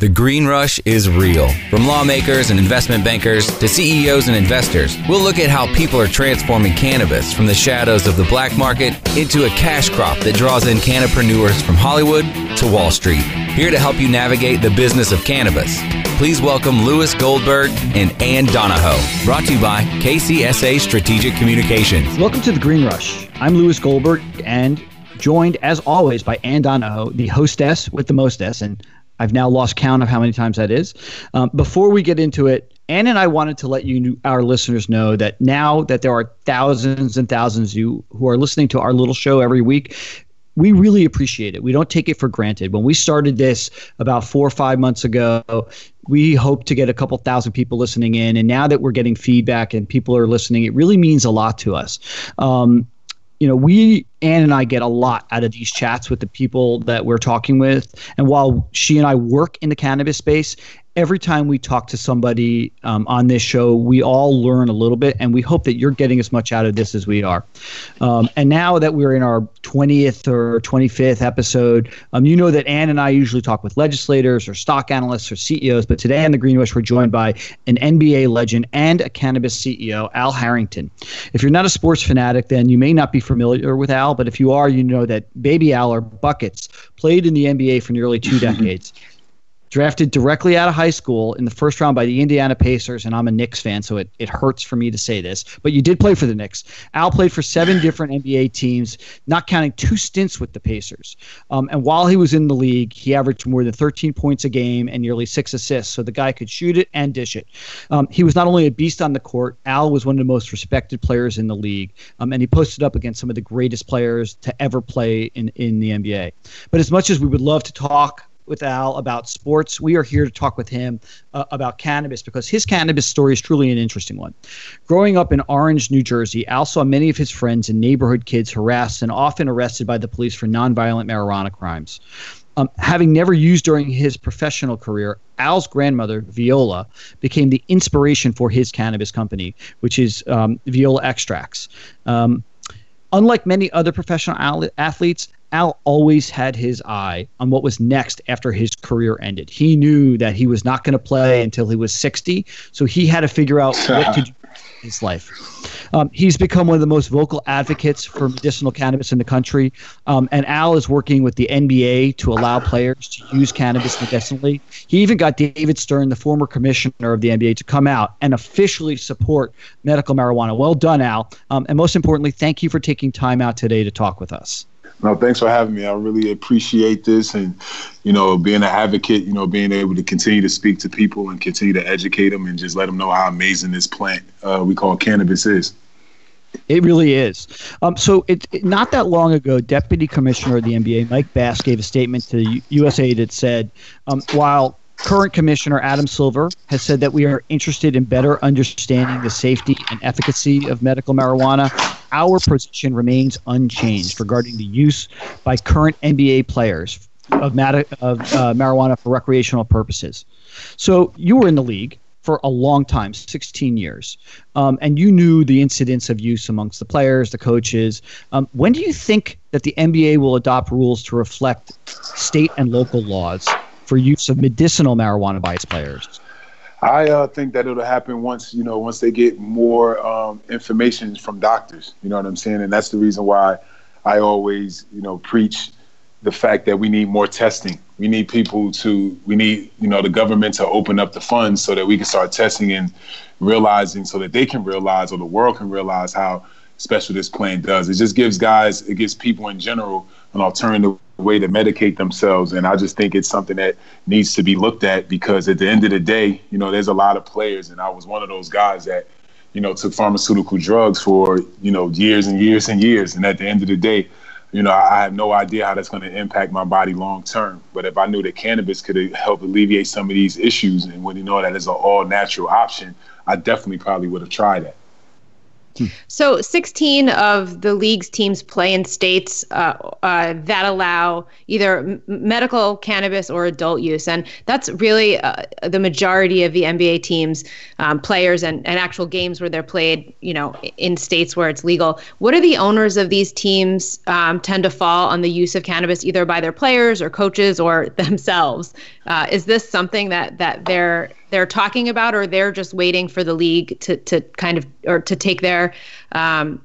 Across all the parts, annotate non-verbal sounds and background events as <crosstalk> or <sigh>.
The green rush is real. From lawmakers and investment bankers to CEOs and investors, we'll look at how people are transforming cannabis from the shadows of the black market into a cash crop that draws in cannapreneurs from Hollywood to Wall Street. Here to help you navigate the business of cannabis. Please welcome Lewis Goldberg and Anne Donahoe. Brought to you by KCSA Strategic Communications. Welcome to the Green Rush. I'm Lewis Goldberg and joined as always by Anne Donahoe, the hostess with the mostess. And I've now lost count of how many times that is. Um, before we get into it, Anne and I wanted to let you, our listeners, know that now that there are thousands and thousands of you who are listening to our little show every week, we really appreciate it. We don't take it for granted. When we started this about four or five months ago, we hope to get a couple thousand people listening in. And now that we're getting feedback and people are listening, it really means a lot to us. Um, you know, we Anne and I get a lot out of these chats with the people that we're talking with. And while she and I work in the cannabis space, every time we talk to somebody um, on this show, we all learn a little bit, and we hope that you're getting as much out of this as we are. Um, and now that we're in our 20th or 25th episode, um, you know that Anne and I usually talk with legislators or stock analysts or CEOs, but today on the Green Rush, we're joined by an NBA legend and a cannabis CEO, Al Harrington. If you're not a sports fanatic, then you may not be familiar with Al, but if you are, you know that Baby Al or Buckets played in the NBA for nearly two <laughs> decades drafted directly out of high school in the first round by the Indiana Pacers, and I'm a Knicks fan, so it, it hurts for me to say this, but you did play for the Knicks. Al played for seven <sighs> different NBA teams, not counting two stints with the Pacers. Um, and while he was in the league, he averaged more than 13 points a game and nearly six assists, so the guy could shoot it and dish it. Um, he was not only a beast on the court, Al was one of the most respected players in the league, um, and he posted up against some of the greatest players to ever play in, in the NBA. But as much as we would love to talk with Al about sports. We are here to talk with him uh, about cannabis because his cannabis story is truly an interesting one. Growing up in Orange, New Jersey, Al saw many of his friends and neighborhood kids harassed and often arrested by the police for nonviolent marijuana crimes. Um, having never used during his professional career, Al's grandmother, Viola, became the inspiration for his cannabis company, which is um, Viola Extracts. Um, unlike many other professional athletes, Al always had his eye on what was next after his career ended. He knew that he was not going to play until he was 60, so he had to figure out what to do <laughs> in his life. Um, he's become one of the most vocal advocates for medicinal cannabis in the country, um, and Al is working with the NBA to allow players to use cannabis medicinally. He even got David Stern, the former commissioner of the NBA, to come out and officially support medical marijuana. Well done, Al. Um, and most importantly, thank you for taking time out today to talk with us. No, thanks for having me. I really appreciate this and, you know, being an advocate, you know, being able to continue to speak to people and continue to educate them and just let them know how amazing this plant uh, we call cannabis is. It really is. Um, so, it, it, not that long ago, Deputy Commissioner of the NBA, Mike Bass, gave a statement to USA that said, um, while current commissioner Adam Silver has said that we are interested in better understanding the safety and efficacy of medical marijuana. Our position remains unchanged regarding the use by current NBA players of, of uh, marijuana for recreational purposes. So you were in the league for a long time 16 years um, and you knew the incidence of use amongst the players the coaches um, when do you think that the nba will adopt rules to reflect state and local laws for use of medicinal marijuana by its players? I uh, think that it'll happen once you know once they get more um, information from doctors. You know what I'm saying, and that's the reason why I always you know preach the fact that we need more testing. We need people to we need you know the government to open up the funds so that we can start testing and realizing so that they can realize or the world can realize how special this plant does. It just gives guys, it gives people in general an alternative way to medicate themselves. And I just think it's something that needs to be looked at because at the end of the day, you know, there's a lot of players, and I was one of those guys that, you know, took pharmaceutical drugs for, you know, years and years and years. And at the end of the day, you know, I have no idea how that's going to impact my body long term. But if I knew that cannabis could help alleviate some of these issues, and when you know that it's an all natural option, I definitely probably would have tried it. So, 16 of the league's teams play in states uh, uh, that allow either medical cannabis or adult use. And that's really uh, the majority of the NBA teams, um, players, and, and actual games where they're played, you know, in states where it's legal. What do the owners of these teams um, tend to fall on the use of cannabis, either by their players or coaches or <laughs> themselves? Uh, is this something that, that they're they're talking about, or they're just waiting for the league to to kind of or to take their, um,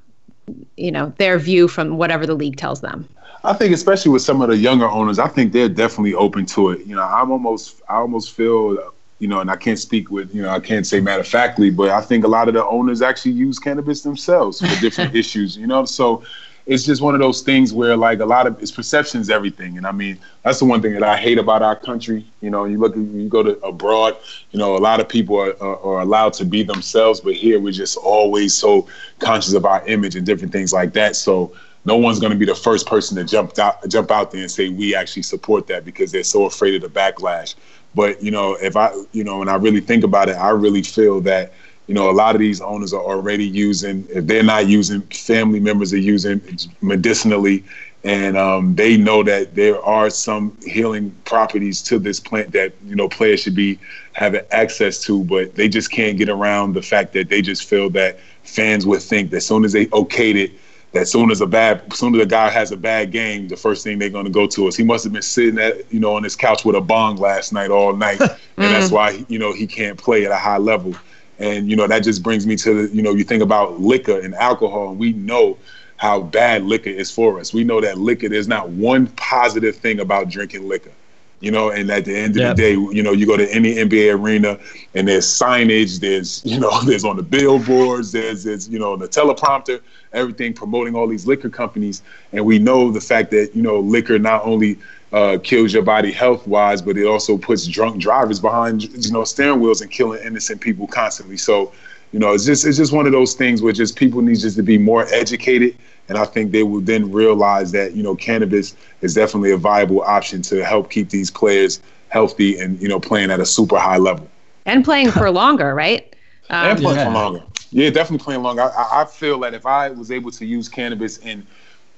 you know, their view from whatever the league tells them. I think, especially with some of the younger owners, I think they're definitely open to it. You know, I'm almost, I almost feel, you know, and I can't speak with, you know, I can't say matter of factly, but I think a lot of the owners actually use cannabis themselves for different <laughs> issues. You know, so it's just one of those things where like a lot of it's perception is everything. And i mean that's the one thing that i hate about our country. You know you look you go to abroad you know a lot of people are, are, are, allowed to be themselves but here we're just always so conscious of our image and different things like that. So no one's going to be the first person to jump out jump out there and say we actually support that because they're so afraid of the backlash. But you know if i you know when i really think about it i really feel that you know, a lot of these owners are already using, if they're not using, family members are using medicinally. And um, they know that there are some healing properties to this plant that, you know, players should be having access to, but they just can't get around the fact that they just feel that fans would think that as soon as they okayed it, that soon as a bad, as soon as a guy has a bad game, the first thing they're going to go to is he must have been sitting at, you know, on his couch with a bong last night all night, <laughs> and that's mm. why you know he can't play at a high level. And, you know, that just brings me to, you know, you think about liquor and alcohol, we know how bad liquor is for us. We know that liquor, there's not one positive thing about drinking liquor. You know, and at the end of yep. the day, you know, you go to any NBA arena and there's signage, there's, <laughs> you know, there's on the billboards, there's, there's, you know, the teleprompter, everything promoting all these liquor companies. And we know the fact that, you know, liquor not only uh, kills your body health wise, but it also puts drunk drivers behind you know steering wheels and killing innocent people constantly. So, you know, it's just it's just one of those things where just people need just to be more educated, and I think they will then realize that you know cannabis is definitely a viable option to help keep these players healthy and you know playing at a super high level and playing for <laughs> longer, right? Um, and playing yeah. for longer. Yeah, definitely playing longer. I, I feel that if I was able to use cannabis in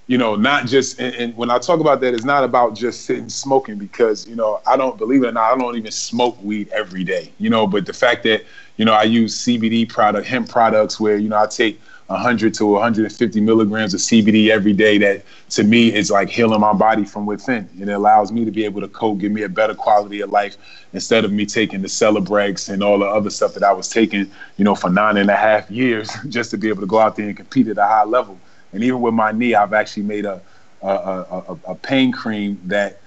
you know, not just, and, and, when I talk about that, it's not about just sitting smoking because, you know, I don't believe it or not, I don't even smoke weed every day, you know, but the fact that, you know, I use CBD product, hemp products where, you know, I take 100 to 150 milligrams of CBD every day that to me is like healing my body from within. And it allows me to be able to cope, give me a better quality of life instead of me taking the Celebrex and all the other stuff that I was taking, you know, for nine and a half years <laughs> just to be able to go out there and compete at a high level. And even with my knee, I've actually made a a, a, a pain cream that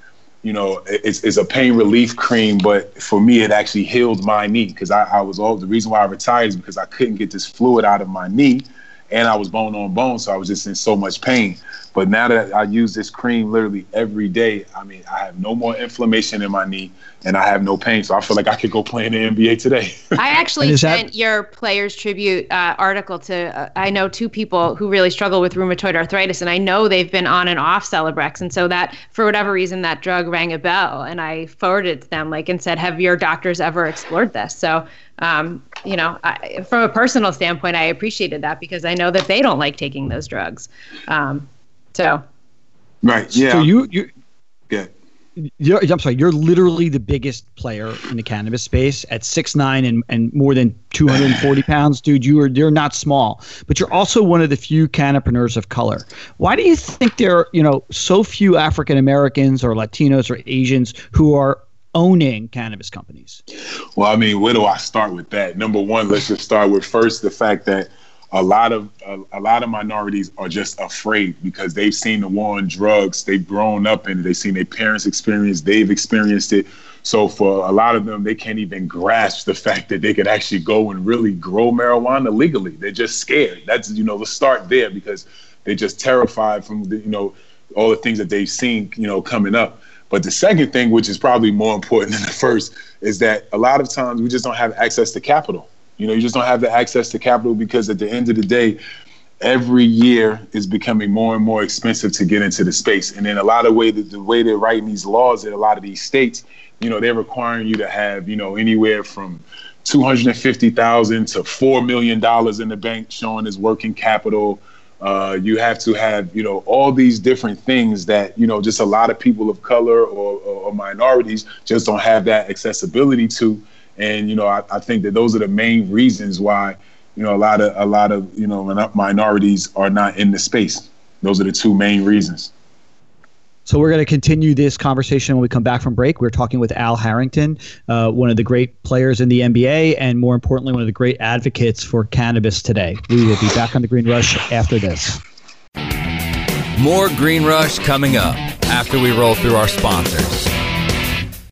you know it's, it's a pain relief cream but for me it actually healed my knee because I, I was all the reason why i retired is because i couldn't get this fluid out of my knee and I was bone on bone, so I was just in so much pain. But now that I use this cream literally every day, I mean, I have no more inflammation in my knee and I have no pain. So I feel like I could go play in the NBA today. I <laughs> actually sent that- your players tribute uh, article to, uh, I know two people who really struggle with rheumatoid arthritis, and I know they've been on and off Celebrex. And so that, for whatever reason, that drug rang a bell. And I forwarded it to them, like, and said, Have your doctors ever explored this? So um, you know, I, from a personal standpoint, I appreciated that because I know that they don't like taking those drugs. Um, so, right, yeah. So you you yeah. You're, I'm sorry. You're literally the biggest player in the cannabis space at six nine and, and more than 240 <sighs> pounds, dude. You are you're not small, but you're also one of the few cannabis of color. Why do you think there are you know so few African Americans or Latinos or Asians who are owning cannabis companies? Well, I mean, where do I start with that? Number one, let's just start with first the fact that a lot of a, a, lot of minorities are just afraid because they've seen the war on drugs, they've grown up in it, they've seen their parents experience, they've experienced it. So for a lot of them, they can't even grasp the fact that they could actually go and really grow marijuana legally. They're just scared. That's you know, let's start there because they're just terrified from the, you know all the things that they've seen you know coming up. But the second thing, which is probably more important than the first, is that a lot of times we just don't have access to capital. You know, you just don't have the access to capital because at the end of the day, every year is becoming more and more expensive to get into the space. And then a lot of way the, the way they're writing these laws in a lot of these states, you know, they're requiring you to have, you know, anywhere from two hundred and fifty thousand to four million dollars in the bank, showing as working capital. Uh, you have to have, you know, all these different things that, you know, just a lot of people of color or, or, or minorities just don't have that accessibility to. And, you know, I, I, think that those are the main reasons why, you know, a lot of a lot of, you know, minorities are not in the space. Those are the two main reasons. So we're going to continue this conversation when we come back from break. We're talking with Al Harrington, uh, one of the great players in the NBA, and more importantly, one of the great advocates for cannabis today. We will be back on the Green Rush after this. More Green Rush coming up after we roll through our sponsors.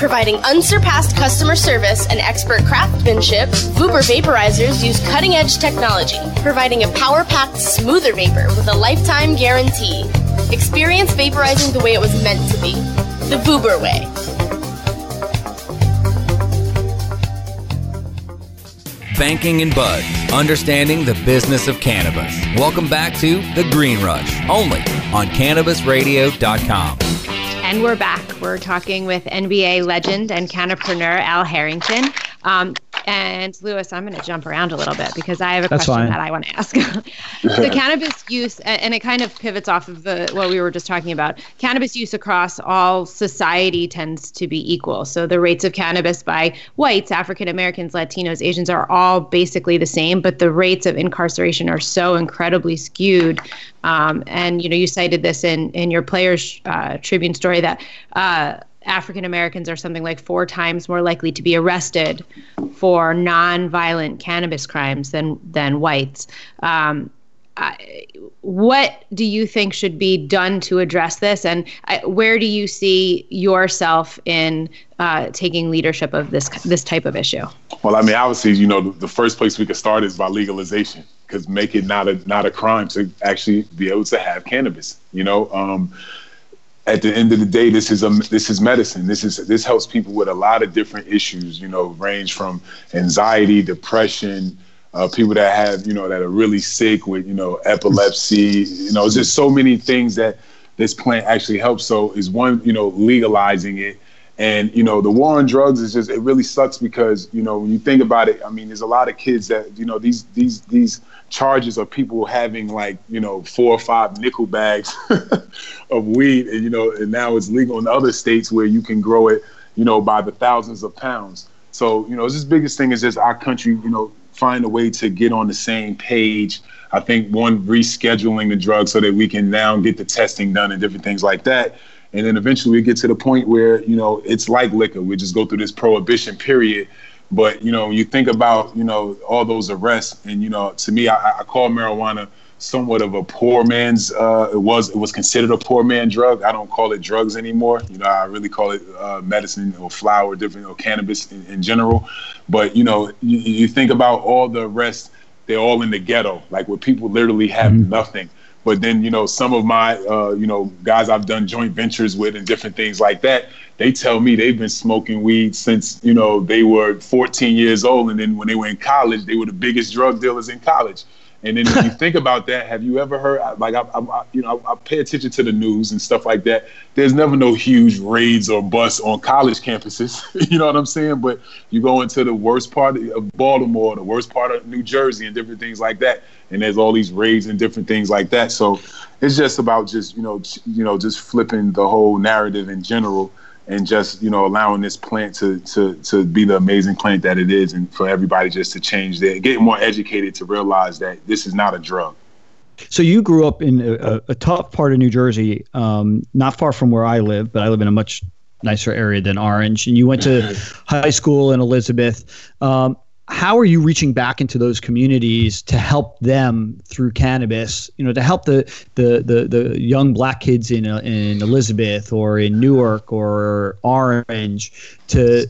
Providing unsurpassed customer service and expert craftsmanship, Vuber vaporizers use cutting edge technology, providing a power packed, smoother vapor with a lifetime guarantee. Experience vaporizing the way it was meant to be the Vuber way. Banking and Buds, understanding the business of cannabis. Welcome back to The Green Rush, only on CannabisRadio.com. And we're back. We're talking with NBA legend and cannapreneur Al Harrington. Um, and Lewis, I'm going to jump around a little bit because I have a That's question fine. that I want to ask. <laughs> the cannabis use, and it kind of pivots off of the what we were just talking about. Cannabis use across all society tends to be equal. So the rates of cannabis by whites, African Americans, Latinos, Asians are all basically the same, but the rates of incarceration are so incredibly skewed. Um, and you know, you cited this in in your Players uh, Tribune story that. Uh, African Americans are something like four times more likely to be arrested for non-violent cannabis crimes than than whites. Um, I, what do you think should be done to address this, and I, where do you see yourself in uh, taking leadership of this this type of issue? Well, I mean, obviously, you know, the, the first place we could start is by legalization, because make it not a not a crime to actually be able to have cannabis. You know, um, at the end of the day, this is a this is medicine. This is this helps people with a lot of different issues. You know, range from anxiety, depression, uh, people that have you know that are really sick with you know epilepsy. You know, just so many things that this plant actually helps. So is one you know legalizing it. And you know the war on drugs is just it really sucks because you know when you think about it, I mean there's a lot of kids that you know these these these charges of people having like you know four or five nickel bags <laughs> of weed and you know and now it's legal in other states where you can grow it you know by the thousands of pounds. So you know this biggest thing is just our country you know find a way to get on the same page. I think one rescheduling the drug so that we can now get the testing done and different things like that and then eventually we get to the point where you know it's like liquor we just go through this prohibition period but you know, you think about you know all those arrests, and you know, to me, I, I call marijuana somewhat of a poor man's. Uh, it was it was considered a poor man drug. I don't call it drugs anymore. You know, I really call it uh, medicine or flower, different or cannabis in, in general. But you know, you, you, think about all the arrests; they're all in the ghetto, like where people literally have mm-hmm. nothing. But then, you know, some of my, uh, you know, guys I've done joint ventures with and different things like that, they tell me they've been smoking weed since, you know, they were 14 years old. And then when they were in college, they were the biggest drug dealers in college. And then if you think about that, have you ever heard like I, I you know I, I, pay attention to the news and stuff like that. There's never no huge raids or busts on college campuses. <laughs> you know what I'm saying? But you go into the worst part of Baltimore, the worst part of New Jersey, and different things like that, and there's all these raids and different things like that. So it's just about just you know you know just flipping the whole narrative in general and just you know allowing this plant to to to be the amazing plant that it is, and for everybody just to change their get more educated to realize that this is not a drug. So you grew up in a, a tough part of New Jersey, um, not far from where I live, but I live in a much nicer area than Orange. And you went to high school in Elizabeth. Um, how are you reaching back into those communities to help them through cannabis? You know to help the the the, the young black kids in uh, in elizabeth or in newark or orange to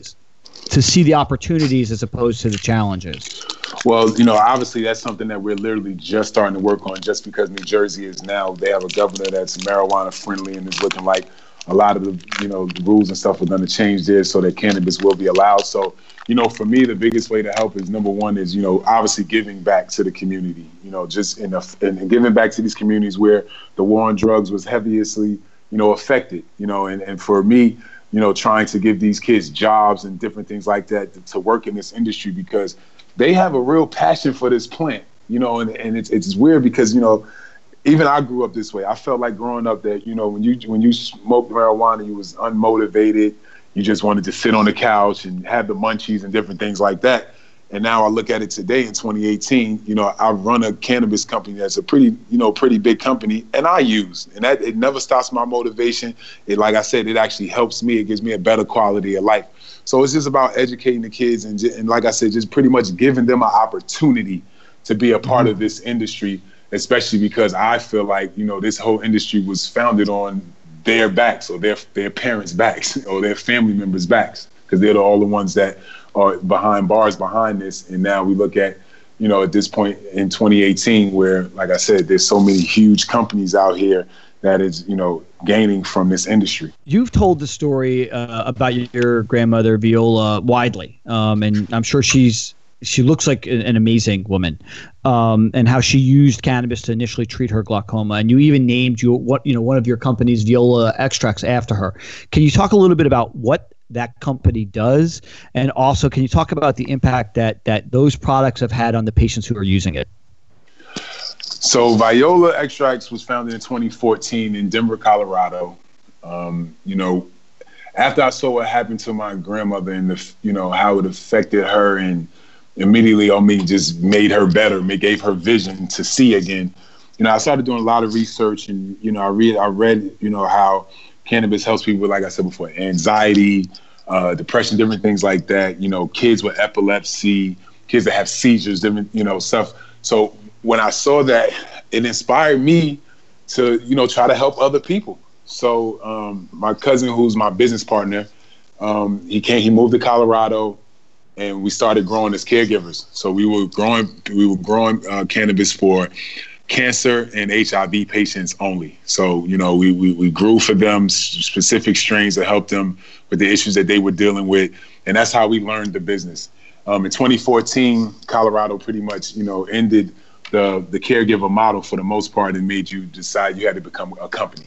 to see the opportunities as opposed to the challenges? Well you know obviously that's something that we're literally just starting to work on just because new jersey is now they have a governor that's marijuana friendly and is looking like a lot of the you know the rules and stuff are going to change there so that cannabis will be allowed. So you know, for me, the biggest way to help is number one is, you know, obviously giving back to the community, you know, just in a, and giving back to these communities where the war on drugs was heaviously, you know, affected, you know, and, and for me, you know, trying to give these kids jobs and different things like that to, to work in this industry because they have a real passion for this plant, you know, and, and it's, it's weird because, you know, even I grew up this way. I felt like growing up that, you know, when you, when you smoked marijuana, you was unmotivated, you just wanted to sit on the couch and have the munchies and different things like that. And now I look at it today in 2018. You know, I run a cannabis company that's a pretty, you know, pretty big company, and I use, and that it never stops my motivation. It, like I said, it actually helps me. It gives me a better quality of life. So it's just about educating the kids, and, and like I said, just pretty much giving them an opportunity to be a part mm-hmm. of this industry, especially because I feel like you know this whole industry was founded on their backs or their their parents' backs <laughs> or their family members' backs because they're all the ones that are behind bars behind this. And now we look at, you know, at this point in 2018, where, like I said, there's so many huge companies out here that is, you know, gaining from this industry. You've told the story uh, about your grandmother Viola widely, um, and I'm sure she's she looks like an amazing woman, um, and how she used cannabis to initially treat her glaucoma. And you even named you what you know one of your company's Viola extracts after her. Can you talk a little bit about what that company does, and also can you talk about the impact that that those products have had on the patients who are using it? So Viola Extracts was founded in 2014 in Denver, Colorado. Um, you know, after I saw what happened to my grandmother and the, you know how it affected her and immediately on me just made her better, gave her vision to see again. You know, I started doing a lot of research, and you know, I read, I read, you know, how cannabis helps people, like I said before, anxiety, uh, depression, different things like that. You know, kids with epilepsy, kids that have seizures, different, you know, stuff. So when I saw that, it inspired me to, you know, try to help other people. So um, my cousin, who's my business partner, um, he came, he moved to Colorado and we started growing as caregivers. So we were growing we were growing uh, cannabis for cancer and HIV patients only. So you know we, we we grew for them specific strains to help them with the issues that they were dealing with, and that's how we learned the business. Um, in 2014, Colorado pretty much you know ended the the caregiver model for the most part and made you decide you had to become a company.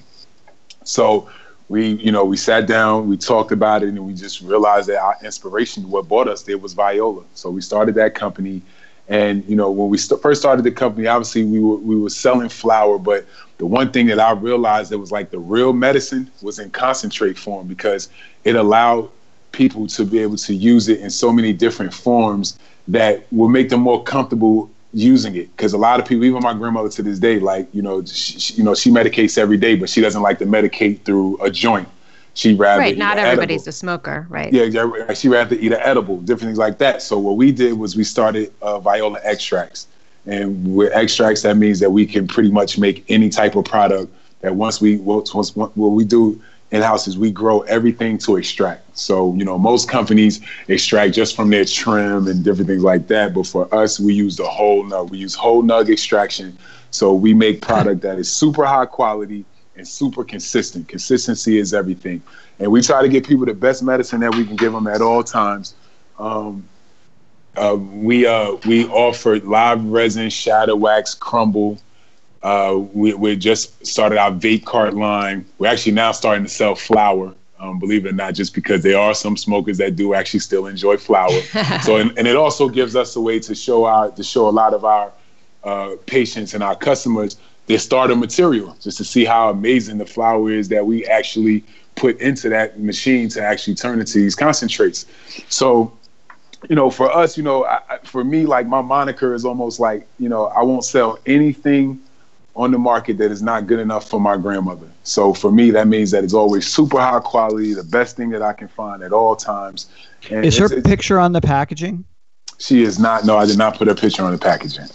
So we, you know, we sat down, we talked about it, and we just realized that our inspiration, what brought us there, was Viola. So we started that company, and you know, when we st- first started the company, obviously we were we were selling flower, but the one thing that I realized that was like the real medicine was in concentrate form because it allowed people to be able to use it in so many different forms that will make them more comfortable using it because a lot of people, even my grandmother to this day, like you know, she, she, you know, she medicates every day, but she doesn't like to medicate through a joint. She rather right. Not everybody's edible. a smoker, right? Yeah, she rather eat an edible, different things like that. So what we did was we started uh, Viola extracts, and with extracts that means that we can pretty much make any type of product. That once we once, once what we do in house is we grow everything to extract. So, you know, most companies extract just from their trim and different things like that. But for us, we use the whole nug. We use whole nug extraction. So we make product that is super high quality and super consistent. Consistency is everything. And we try to give people the best medicine that we can give them at all times. Um, uh, we uh, we offer live resin, shatter wax, crumble. Uh, we, we just started our vape cart line. We're actually now starting to sell flower. Um, believe it or not, just because there are some smokers that do actually still enjoy flower. <laughs> so, and, and, it also gives us a way to show our to show a lot of our uh, patients and our customers their starter material, just to see how amazing the flower is that we actually put into that machine to actually turn into these concentrates. So you know, for us, you know, I, for me, like my moniker is almost like, you know, I won't sell anything on the market that is not good enough for my grandmother. So for me, that means that it's always super high quality, the best thing that I can find at all times. And is her picture on the packaging? She is not. No, I did not put her picture on the packaging.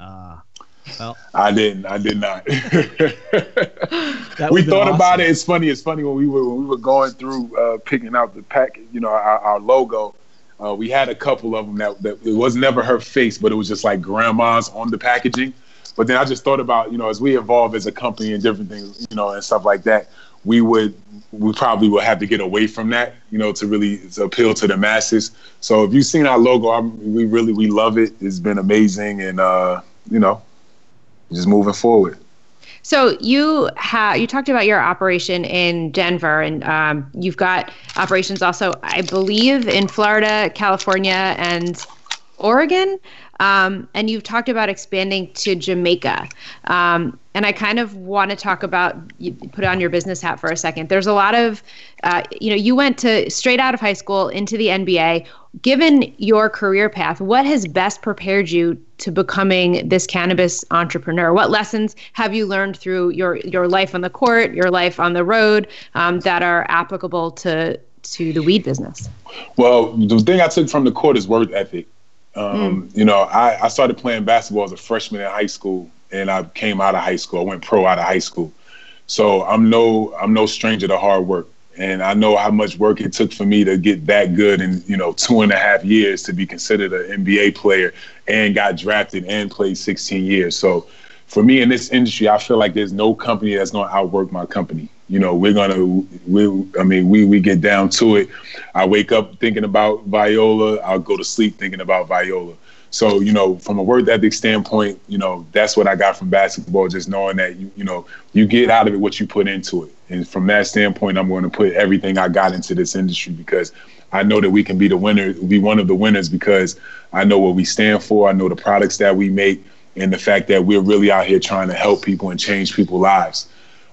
Ah, uh, well, I didn't. I did not. <laughs> we thought awesome. about it. It's funny. It's funny when we were when we were going through uh, picking out the pack. You know, our, our logo uh, we had a couple of them that, that it was never her face, but it was just like grandma's on the packaging. But then I just thought about, you know, as we evolve as a company and different things, you know, and stuff like that, we would we probably would have to get away from that, you know, to really to appeal to the masses. So if you've seen our logo, I'm, we really we love it. It's been amazing, and uh, you know, just moving forward. So you have you talked about your operation in Denver, and um, you've got operations also, I believe, in Florida, California, and Oregon. Um, and you've talked about expanding to Jamaica. Um, and I kind of want to talk about put on your business hat for a second. There's a lot of, uh, you know, you went to straight out of high school into the NBA. Given your career path, what has best prepared you to becoming this cannabis entrepreneur? What lessons have you learned through your your life on the court, your life on the road, um, that are applicable to to the weed business? Well, the thing I took from the court is work ethic. Um, mm. You know, I, I started playing basketball as a freshman in high school, and I came out of high school. I went pro out of high school, so I'm no I'm no stranger to hard work, and I know how much work it took for me to get that good in you know two and a half years to be considered an NBA player and got drafted and played 16 years. So for me in this industry, I feel like there's no company that's going to outwork my company. You know, we're gonna, we, I mean, we we get down to it. I wake up thinking about Viola. I'll go to sleep thinking about Viola. So, you know, from a work ethic standpoint, you know, that's what I got from basketball, just knowing that, you, you know, you get out of it what you put into it. And from that standpoint, I'm going to put everything I got into this industry because I know that we can be the winner, be one of the winners because I know what we stand for. I know the products that we make and the fact that we're really out here trying to help people and change people's lives.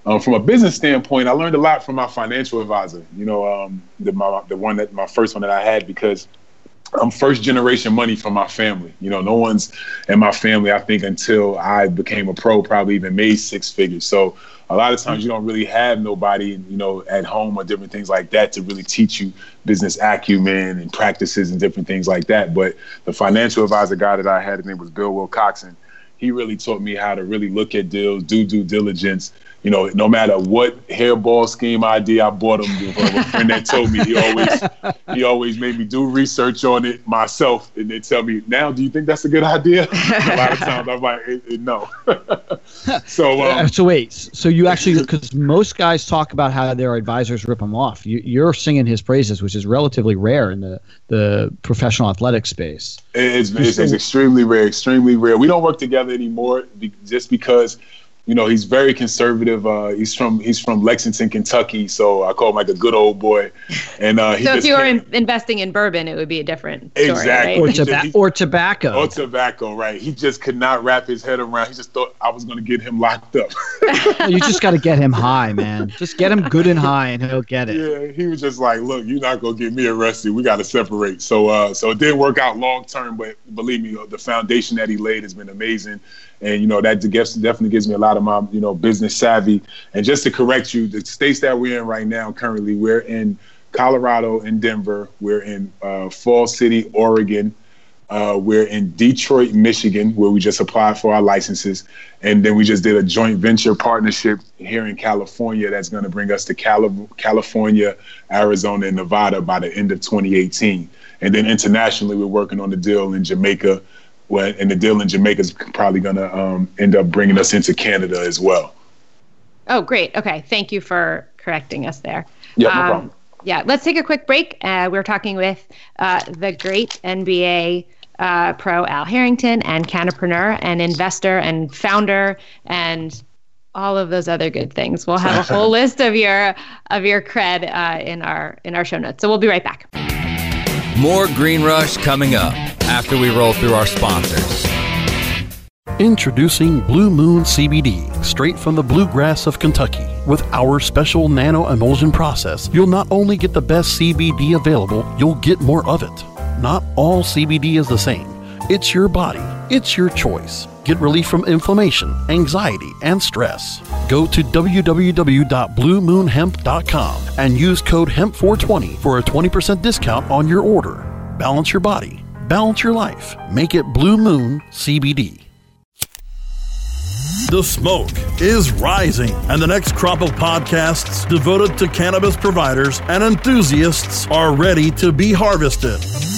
Um, from a business standpoint, I learned a lot from my financial advisor. You know, um, the my, the one that my first one that I had because I'm first generation money from my family. You know, no one's in my family. I think until I became a pro, probably even made six figures. So a lot of times you don't really have nobody, you know, at home or different things like that to really teach you business acumen and practices and different things like that. But the financial advisor guy that I had, his name was Bill Wilcoxon. He really taught me how to really look at deals, do due diligence, you know, no matter what hairball scheme idea I bought him, a friend that told me he always he always made me do research on it myself, and they tell me now, do you think that's a good idea? <laughs> a lot of times I'm like, it, it, no. <laughs> so um, so wait, so you actually because most guys talk about how their advisors rip them off. You, you're singing his praises, which is relatively rare in the the professional athletic space. It's, it's, it's extremely rare, extremely rare. We don't work together anymore just because you know, he's very conservative. Uh, he's from he's from Lexington, Kentucky, so I call him like a good old boy. And uh, so, if you were in, investing in bourbon, it would be a different story, exactly right? or, toba- or tobacco or tobacco, right? He just could not wrap his head around. He just thought I was going to get him locked up. <laughs> you just got to get him high, man. Just get him good and high, and he'll get it. Yeah, he was just like, "Look, you're not going to get me arrested. We got to separate." So, uh, so it didn't work out long term, but believe me, the foundation that he laid has been amazing and you know that definitely gives me a lot of my you know business savvy. And just to correct you, the states that we're in right now, currently, we're in Colorado and Denver. We're in uh, Fall City, Oregon. Uh, we're in Detroit, Michigan, where we just applied for our licenses. And then we just did a joint venture partnership here in California that's going to bring us to Cali- California, Arizona, and Nevada by the end of 2018. And then internationally, we're working on the deal in Jamaica. Well, and the deal in Jamaica is probably going to um, end up bringing us into Canada as well. Oh, great. Okay. Thank you for correcting us there. Yeah, no um, problem. Yeah, let's take a quick break. Uh, we're talking with uh, the great NBA uh, pro Al Harrington and cannapreneur and investor and founder and all of those other good things. We'll have a whole <laughs> list of your of your cred uh, in our in our show notes. So we'll be right back. More Green Rush coming up after we roll through our sponsors. Introducing Blue Moon CBD, straight from the bluegrass of Kentucky. With our special nano emulsion process, you'll not only get the best CBD available, you'll get more of it. Not all CBD is the same. It's your body, it's your choice. Get relief from inflammation, anxiety, and stress. Go to www.bluemoonhemp.com and use code HEMP420 for a 20% discount on your order. Balance your body, balance your life. Make it Blue Moon CBD. The smoke is rising, and the next crop of podcasts devoted to cannabis providers and enthusiasts are ready to be harvested.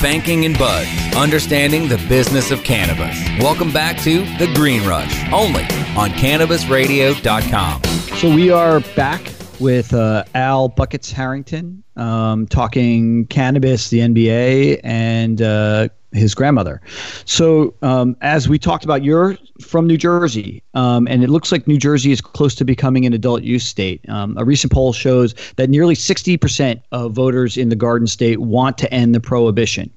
Banking and Buds, understanding the business of cannabis. Welcome back to The Green Rush, only on CannabisRadio.com. So we are back with uh, Al Buckets Harrington um, talking cannabis, the NBA, and uh, his grandmother. So, um, as we talked about, you're from New Jersey, um, and it looks like New Jersey is close to becoming an adult use state. Um, a recent poll shows that nearly 60% of voters in the Garden State want to end the prohibition.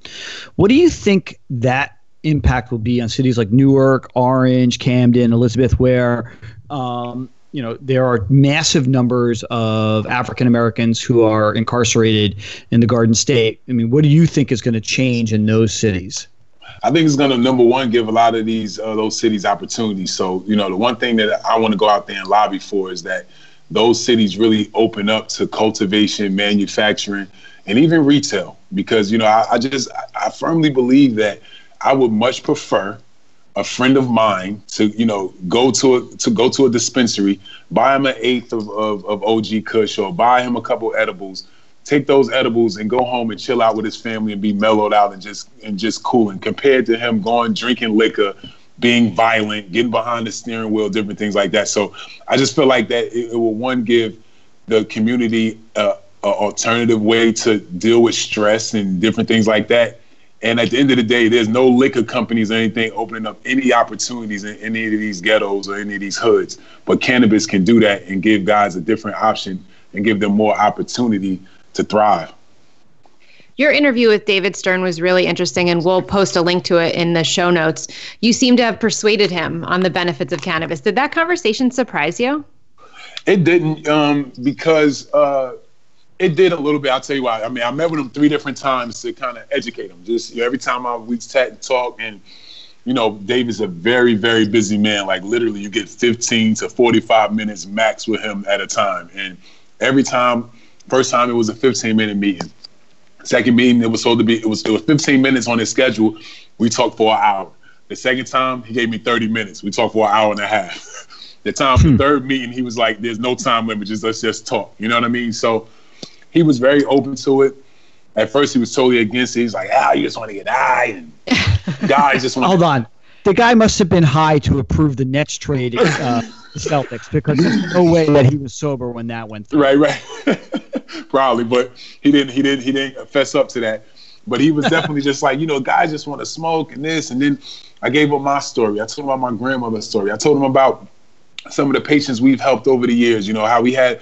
What do you think that impact will be on cities like Newark, Orange, Camden, Elizabeth, where um, you know there are massive numbers of African Americans who are incarcerated in the Garden State. I mean, what do you think is going to change in those cities? I think it's going to number one give a lot of these uh, those cities opportunities. So you know, the one thing that I want to go out there and lobby for is that those cities really open up to cultivation, manufacturing, and even retail. Because you know, I, I just I firmly believe that I would much prefer a friend of mine to you know go to a to go to a dispensary, buy him an eighth of, of, of OG Kush or buy him a couple edibles, take those edibles and go home and chill out with his family and be mellowed out and just and just cooling. Compared to him going drinking liquor, being violent, getting behind the steering wheel, different things like that. So I just feel like that it, it will one give the community a, a alternative way to deal with stress and different things like that and at the end of the day, there's no liquor companies or anything opening up any opportunities in any of these ghettos or any of these hoods. But cannabis can do that and give guys a different option and give them more opportunity to thrive. Your interview with David Stern was really interesting, and we'll post a link to it in the show notes. You seem to have persuaded him on the benefits of cannabis. Did that conversation surprise you? It didn't, um, because uh, it did a little bit. I'll tell you why. I mean, I met with him three different times to kind of educate him. Just you know, every time I we chat and talk, and you know, Dave is a very very busy man. Like literally, you get 15 to 45 minutes max with him at a time. And every time, first time it was a 15 minute meeting. Second meeting, it was supposed to be it was it was 15 minutes on his schedule. We talked for an hour. The second time, he gave me 30 minutes. We talked for an hour and a half. <laughs> the time hmm. the third meeting, he was like, "There's no time limit. Just let's just talk." You know what I mean? So he was very open to it. at first he was totally against it. He's like, ah, you just want to get high, and <laughs> guys just want. To. Hold on, the guy must have been high to approve the Nets trade. Uh, the Celtics because there's no way that he was sober when that went through. Right, right. <laughs> Probably, but he didn't. He didn't. He didn't fess up to that. But he was definitely just like, you know, guys just want to smoke and this. And then I gave him my story. I told him about my grandmother's story. I told him about some of the patients we've helped over the years. You know how we had,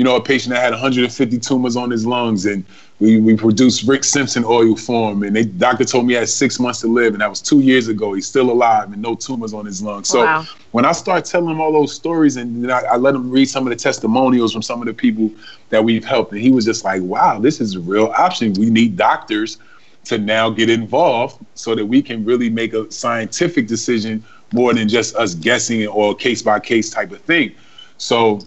you know, a patient that had 150 tumors on his lungs, and we, we produced Rick Simpson oil for him, and the doctor told me he had six months to live, and that was two years ago. He's still alive and no tumors on his lungs. So Wow. when I start telling him all those stories, and I, I let him read some of the testimonials from some of the people that we've helped, and he was just like, "Wow, this is a real option. We need doctors to now get involved so that we can really make a scientific decision more than just us guessing or case by case type of thing." So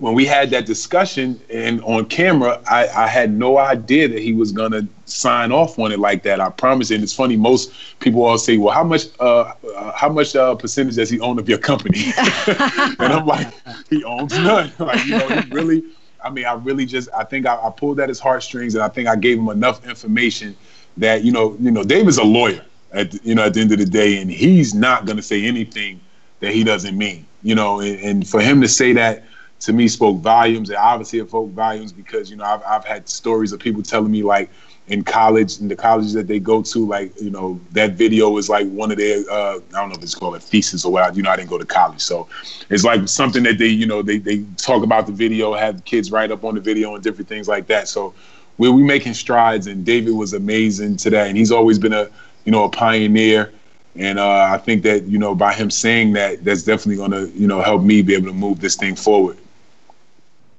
when we had that discussion and on camera, I, I had no idea that he was gonna sign off on it like that. I promise. And it's funny, most people all say, "Well, how much, uh, uh, how much uh, percentage does he own of your company?" <laughs> and I'm like, he owns none. <laughs> like, you know, he really. I mean, I really just, I think I, I pulled at his heartstrings, and I think I gave him enough information that you know, you know, Dave is a lawyer. At you know, at the end of the day, and he's not gonna say anything that he doesn't mean. You know, and, and for him to say that to me spoke volumes. And obviously it spoke volumes because, you know, I've, I've had stories of people telling me like in college, in the colleges that they go to, like, you know, that video is like one of their, uh, I don't know if it's called a thesis or what, you know, I didn't go to college. So it's like something that they, you know, they, they talk about the video, have kids write up on the video and different things like that. So we we making strides and David was amazing today. And he's always been a, you know, a pioneer. And uh, I think that, you know, by him saying that, that's definitely going to, you know, help me be able to move this thing forward.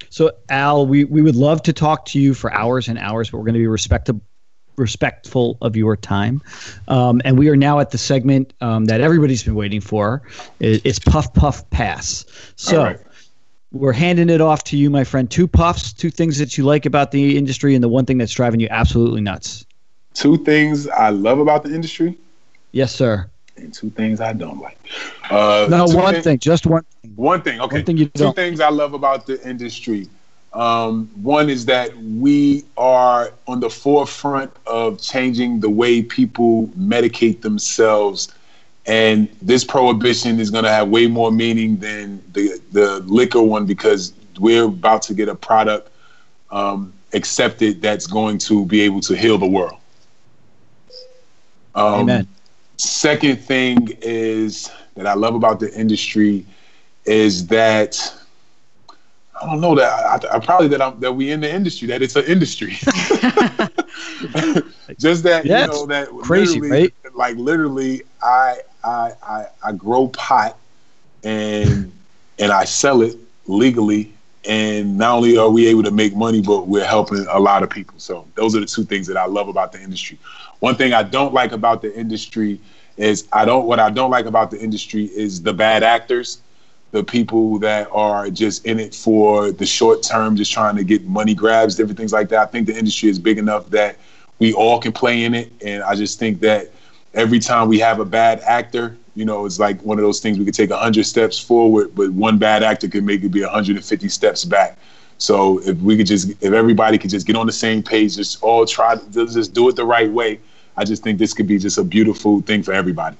So, Al, we, we would love to talk to you for hours and hours, but we're going to be respectable. Respectful of your time, um, and we are now at the segment um, that everybody's been waiting for. It's puff puff pass. So right. we're handing it off to you, my friend. Two puffs, two things that you like about the industry, and the one thing that's driving you absolutely nuts. Two things I love about the industry Yes, sir. And two things I don't like. Uh, No, one thi- thing, just one. Thing. One thing, okay. One thing you Two don't. things I love about the industry. Um, one is that we are on the forefront of changing the way people medicate themselves. And this prohibition is going to have way more meaning than the, the liquor one because we're about to get a product um, accepted that's going to be able to heal the world. Um, Amen. Second thing is that I love about the industry is that I don't know that I, I probably that I'm that we in the industry that it's an industry. <laughs> <laughs> Just that Yeah, you know that crazy, literally, Like literally, I I I I grow pot and and I sell it legally. And not only are we able to make money, but we're helping a lot of people. So those are the two things that I love about the industry. One thing I don't like about the industry is I don't what I don't like about the industry is the bad actors, the people that are just in it for the short term, just trying to get money grabs, different things like that. I think the industry is big enough that we all can play in it, and I just think that every time we have a bad actor, you know, it's like one of those things we could take 100 steps forward, but one bad actor could make it be 150 steps back. So if we could just, if everybody could just get on the same page, just all try to just do it the right way, I just think this could be just a beautiful thing for everybody.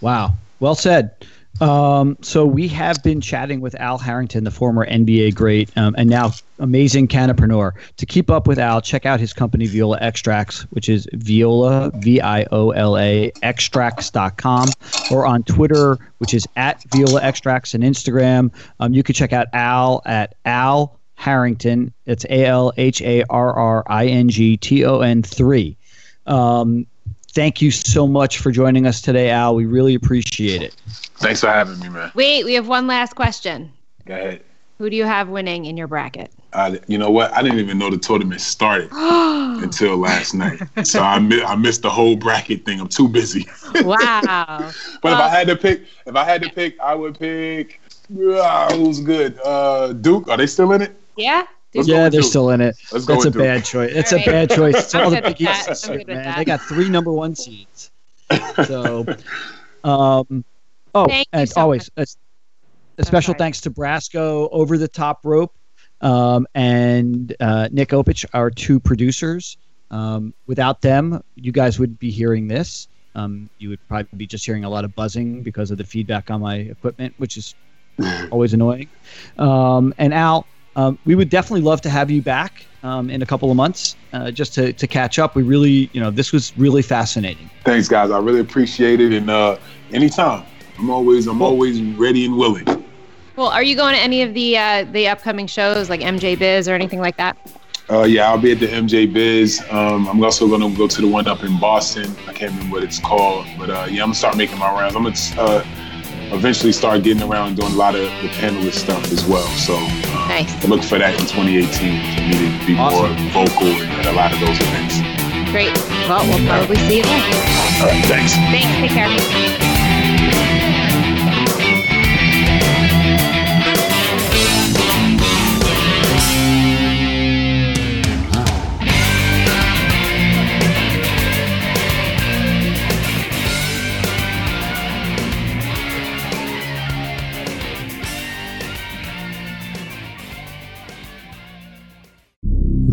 Wow. Well said. Um, so we have been chatting with Al Harrington, the former NBA great um, and now amazing cannapreneur. To keep up with Al, check out his company Viola Extracts, which is Viola V I O L A Extracts.com, or on Twitter, which is at Viola Extracts, and Instagram. Um, you can check out Al at Al Harrington. It's A L H A R R I N G T O N three. Um, thank you so much for joining us today, Al. We really appreciate it. Thanks for having me, man. Wait, we have one last question. Go ahead. Who do you have winning in your bracket? I, you know what? I didn't even know the tournament started <gasps> until last night. So I, mi- I missed the whole bracket thing. I'm too busy. wow. <laughs> But if I had to pick, if I had to pick, I would pick. Uh, who's good? Uh, Duke. Are they still in it? Yeah. Let's yeah, they're Duke. still in it. Let's That's a with Duke. bad choice. It's All a bad choice. It's I'm all the good Big. East this I'm year, good with man. that. They got three number one seeds. So, <laughs> um, oh, Thank and so always a, a special sorry. thanks to Brasco over the top rope. um, and uh, Nick Opich, our two producers. Um, without them, you guys would be hearing this. Um, you would probably be just hearing a lot of buzzing because of the feedback on my equipment, which is <laughs> always annoying. Um, and Al, um, we would definitely love to have you back um, in a couple of months uh, just to, to catch up. We really, you know, this was really fascinating. Thanks, guys. I really appreciate it. And uh, anytime, I'm always I'm always ready and willing. Well, are you going to any of the uh, the upcoming shows like MJ Biz or anything like that? Uh, yeah, I'll be at the MJ Biz. Um, I'm also going to go to the one up in Boston. I can't remember what it's called, but uh, yeah, I'm gonna start making my rounds. I'm gonna uh, eventually start getting around and doing a lot of the panelist stuff as well. So nice. look for that in 2018 for me to be awesome. more vocal at a lot of those events. Great. Well, we'll probably see you there. All right. Thanks. Thanks. Take care.